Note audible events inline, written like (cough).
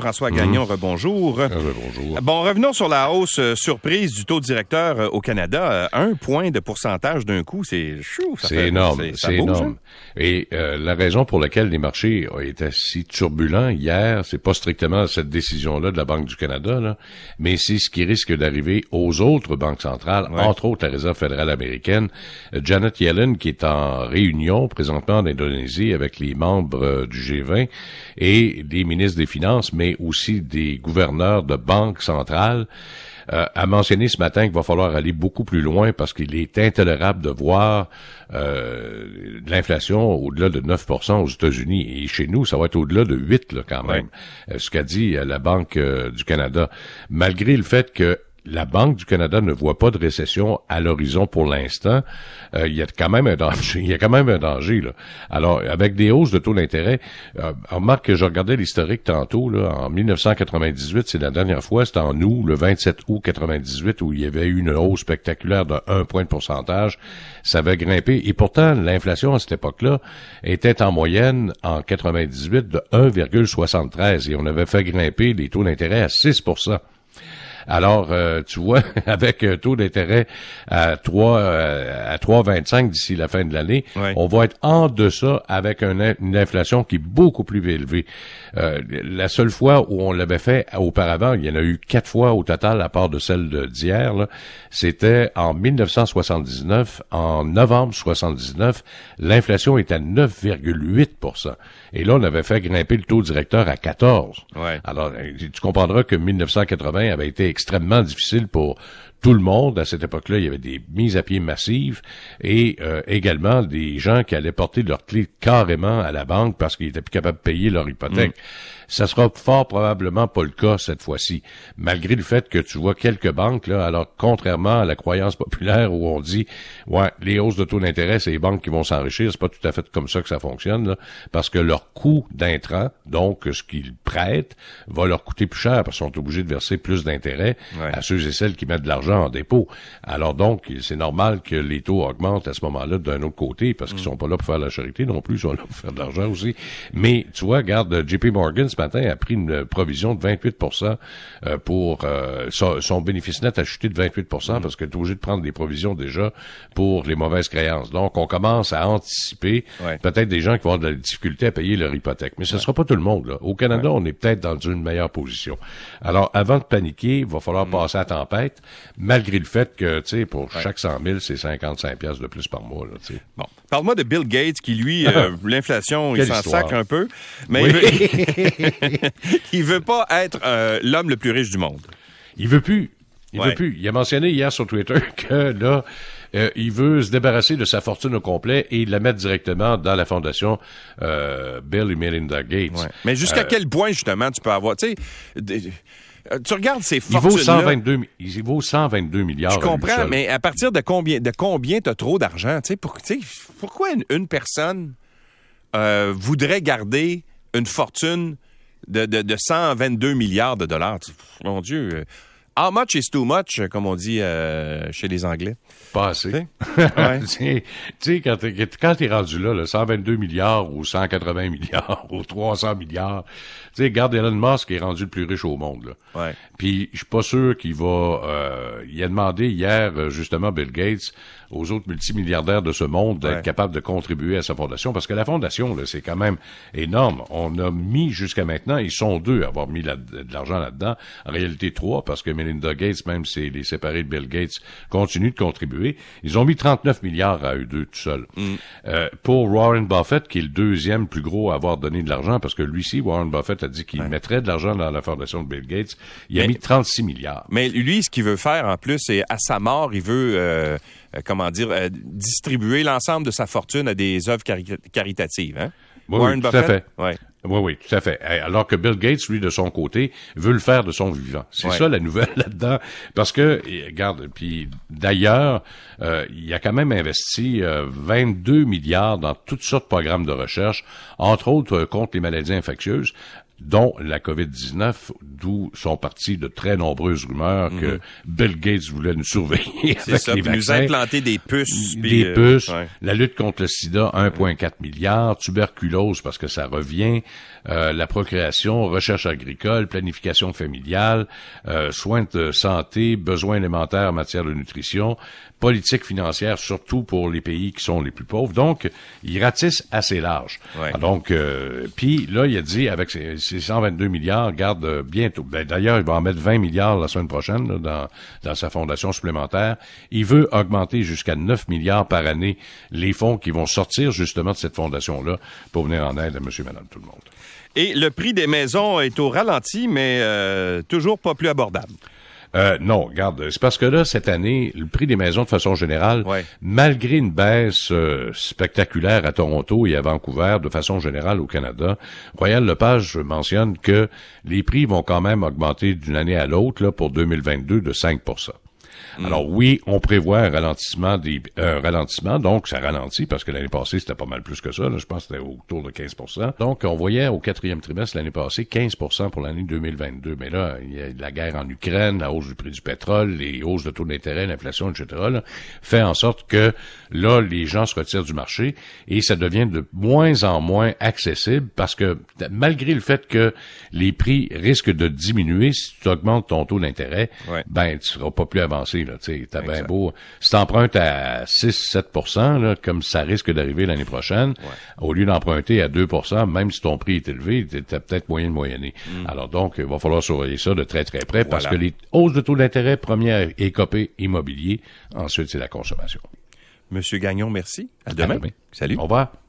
François Gagnon, Mmh. rebonjour. Rebonjour. Bon, revenons sur la hausse euh, surprise du taux directeur euh, au Canada. Euh, un point de pourcentage d'un coup, c'est chou. C'est énorme, c'est bouge, énorme. Et euh, la raison pour laquelle les marchés ont été si turbulents hier, c'est pas strictement cette décision-là de la Banque du Canada, là, mais c'est ce qui risque d'arriver aux autres banques centrales, Ouais. entre autres la Réserve fédérale américaine. Euh, Janet Yellen, qui est en réunion présentement en Indonésie avec les membres euh, du G20 et des ministres des Finances, mais aussi des gouverneurs de banques centrales, euh, a mentionné ce matin qu'il va falloir aller beaucoup plus loin parce qu'il est intolérable de voir euh, de l'inflation au-delà de 9% aux États-Unis. Et chez nous, ça va être au-delà de 8 là, quand même, Euh, ce qu'a dit euh, la Banque euh, du Canada. Malgré le fait que la Banque du Canada ne voit pas de récession à l'horizon pour l'instant. Euh, il y a quand même un danger. (laughs) Il y a quand même un danger. Là. Alors, avec des hausses de taux d'intérêt, euh, remarque que je regardais l'historique tantôt. En 1998, c'est la dernière fois, c'était en août, le 27 août 98, où il y avait eu une hausse spectaculaire de 1 point de pourcentage. Ça avait grimpé. Et pourtant, l'inflation à cette époque-là était en moyenne, en 98, de 1,73. Et on avait fait grimper les taux d'intérêt à 6 alors, euh, tu vois, (laughs) avec un taux d'intérêt à 3 euh, à 3,25 d'ici la fin de l'année, Ouais. on va être en deçà avec un une inflation qui est beaucoup plus élevée. Euh, la seule fois où on l'avait fait auparavant, il y en a eu quatre fois au total, à part de celle d'hier, c'était en 1979, en novembre 79, l'inflation était à 9,8% Et là, on avait fait grimper le taux directeur à 14 Ouais. alors, euh, tu comprendras que 1980 avait été extrêmement difficile pour tout le monde. À cette époque-là, il y avait des mises à pied massives et euh, également des gens qui allaient porter leurs clés carrément à la banque parce qu'ils étaient plus capables de payer leur hypothèque. Ça sera fort probablement pas le cas cette fois-ci, malgré le fait que tu vois quelques banques là. Alors, contrairement à la croyance populaire où on dit, ouais, les hausses de taux d'intérêt, c'est les banques qui vont s'enrichir, c'est pas tout à fait comme ça que ça fonctionne, là, parce que leur coût d'intrant, donc ce qu'ils prêtent, va leur coûter plus cher parce qu'ils sont obligés de verser plus d'intérêt Ouais. à ceux et celles qui mettent de l'argent en dépôt. Alors donc, c'est normal que les taux augmentent à ce moment-là d'un autre côté parce qu'ils sont pas là pour faire la charité non plus, ils sont là pour faire de l'argent aussi. Mais tu vois, regarde, JP Morgan ce matin a pris une provision de 28% euh, pour euh, son, son bénéfice net a chuté de 28% parce qu'il est obligé de prendre des provisions déjà pour les mauvaises créances. Donc, on commence à anticiper Ouais. peut-être des gens qui vont avoir de la difficulté à payer leur hypothèque. Mais ce ne sera pas tout le monde. Là. Au Canada, on est peut-être dans une meilleure position. Alors, avant de paniquer, il va falloir passer à tempête, malgré le fait que, tu sais, pour chaque 100 000, c'est 55 piastres de plus par mois. Là. Bon. Parle-moi de Bill Gates qui, lui, (laughs) euh, l'inflation, il s'en sacre un peu. Mais Oui. il, veut, (laughs) (laughs) il veut pas être euh, l'homme le plus riche du monde. Il veut plus. Il Ouais. veut plus. Il a mentionné hier sur Twitter que là, euh, il veut se débarrasser de sa fortune au complet et la mettre directement dans la fondation euh, Bill et Melinda Gates. Mais jusqu'à Euh, quel point, justement, tu peux avoir... Tu sais, tu regardes ces il vaut fortunes 122, mi- il vaut 122 milliards. Je comprends, mais à partir de combien de combien t'as trop d'argent? Tu sais, pour, pourquoi une, une personne euh, voudrait garder une fortune de, de, de 122 milliards de dollars? Mon Dieu. How much is too much, comme on dit euh, chez les Anglais? Pas assez. Tu sais, (laughs) quand t'es, quand t'es rendu là, là, 122 milliards ou 180 (laughs) milliards ou 300 milliards, tu sais, regarde Elon Musk est rendu le plus riche au monde, là. Ouais. Puis je suis pas sûr qu'il va. euh, il a demandé hier euh, justement Bill Gates aux autres multimilliardaires de ce monde d'être Ouais. capable de contribuer à sa fondation parce que la fondation là, c'est quand même énorme. On a mis jusqu'à maintenant, ils sont deux à avoir mis la- de l'argent là-dedans. En réalité trois parce que Melinda Gates, même si les séparés de Bill Gates, continuent de contribuer. Ils ont mis 39 milliards à eux deux tout seuls. Euh, pour Warren Buffett, qui est le deuxième plus gros à avoir donné de l'argent, parce que lui-ci, Warren Buffett a dit qu'il mettrait de l'argent dans la fondation de Bill Gates, il a mis 36 milliards. Mais lui, ce qu'il veut faire en plus, c'est à sa mort, il veut, euh, euh, comment dire, distribuer l'ensemble de sa fortune à des œuvres cari- caritatives. Hein? Oui, Warren oui, tout à Buffett? fait. Ouais. Oui, oui, tout à fait. Eh, Alors que Bill Gates, lui, de son côté, veut le faire de son vivant. C'est Ouais. ça la nouvelle (laughs) là-dedans. Parce que, regarde, puis d'ailleurs, euh, il a quand même investi euh, 22 milliards dans toutes sortes de programmes de recherche, entre autres euh, contre les maladies infectieuses. Dont la COVID-19, d'où sont parties de très nombreuses rumeurs que Mhm. Bill Gates voulait nous surveiller avec ça, les puis nous vaccins. implanter des puces. Des euh, puces, ouais. la lutte contre le sida, 1,4 milliard, tuberculose parce que ça revient, euh, la procréation, recherche agricole, planification familiale, euh, soins de santé, besoins élémentaires en matière de nutrition, politique financière, surtout pour les pays qui sont les plus pauvres. Donc, il ratisse assez large. Ouais. Donc, euh, puis là, il a dit, avec ses, ses 122 milliards, garde euh, bientôt. Ben, D'ailleurs, il va en mettre 20 milliards la semaine prochaine dans, sa fondation supplémentaire. Il veut augmenter jusqu'à 9 milliards par année les fonds qui vont sortir justement de cette fondation-là pour venir en aide à monsieur et madame tout le monde. Et le prix des maisons est au ralenti, mais euh, toujours pas plus abordable. Euh, non, regarde, c'est parce que là, cette année, le prix des maisons, de façon générale, Ouais. malgré une baisse euh, spectaculaire à Toronto et à Vancouver, de façon générale au Canada, Royal Lepage mentionne que les prix vont quand même augmenter d'une année à l'autre, là, pour 2022, de 5 alors oui, on prévoit un ralentissement des un ralentissement, donc ça ralentit parce que l'année passée c'était pas mal plus que ça. là. je pense que c'était autour de 15% Donc on voyait au quatrième trimestre l'année passée 15% pour l'année 2022. Mais là, il y a la guerre en Ukraine, la hausse du prix du pétrole, les hausses de taux d'intérêt, l'inflation, etc. là, fait en sorte que là les gens se retirent du marché et ça devient de moins en moins accessible parce que malgré le fait que les prix risquent de diminuer si tu augmentes ton taux d'intérêt, Ouais. ben tu seras pas plus avancé là, t'as bien beau si t'empruntes à 6 7 là, comme ça risque d'arriver l'année prochaine, au lieu d'emprunter à 2% même si ton prix est élevé, t'as peut-être moyen de moyenner. Alors donc il va falloir surveiller ça de très très près parce Mm. Que les hausses de taux d'intérêt première copé immobilier, ensuite c'est la consommation. Monsieur Gagnon, merci. À demain. À demain. Salut. Au revoir.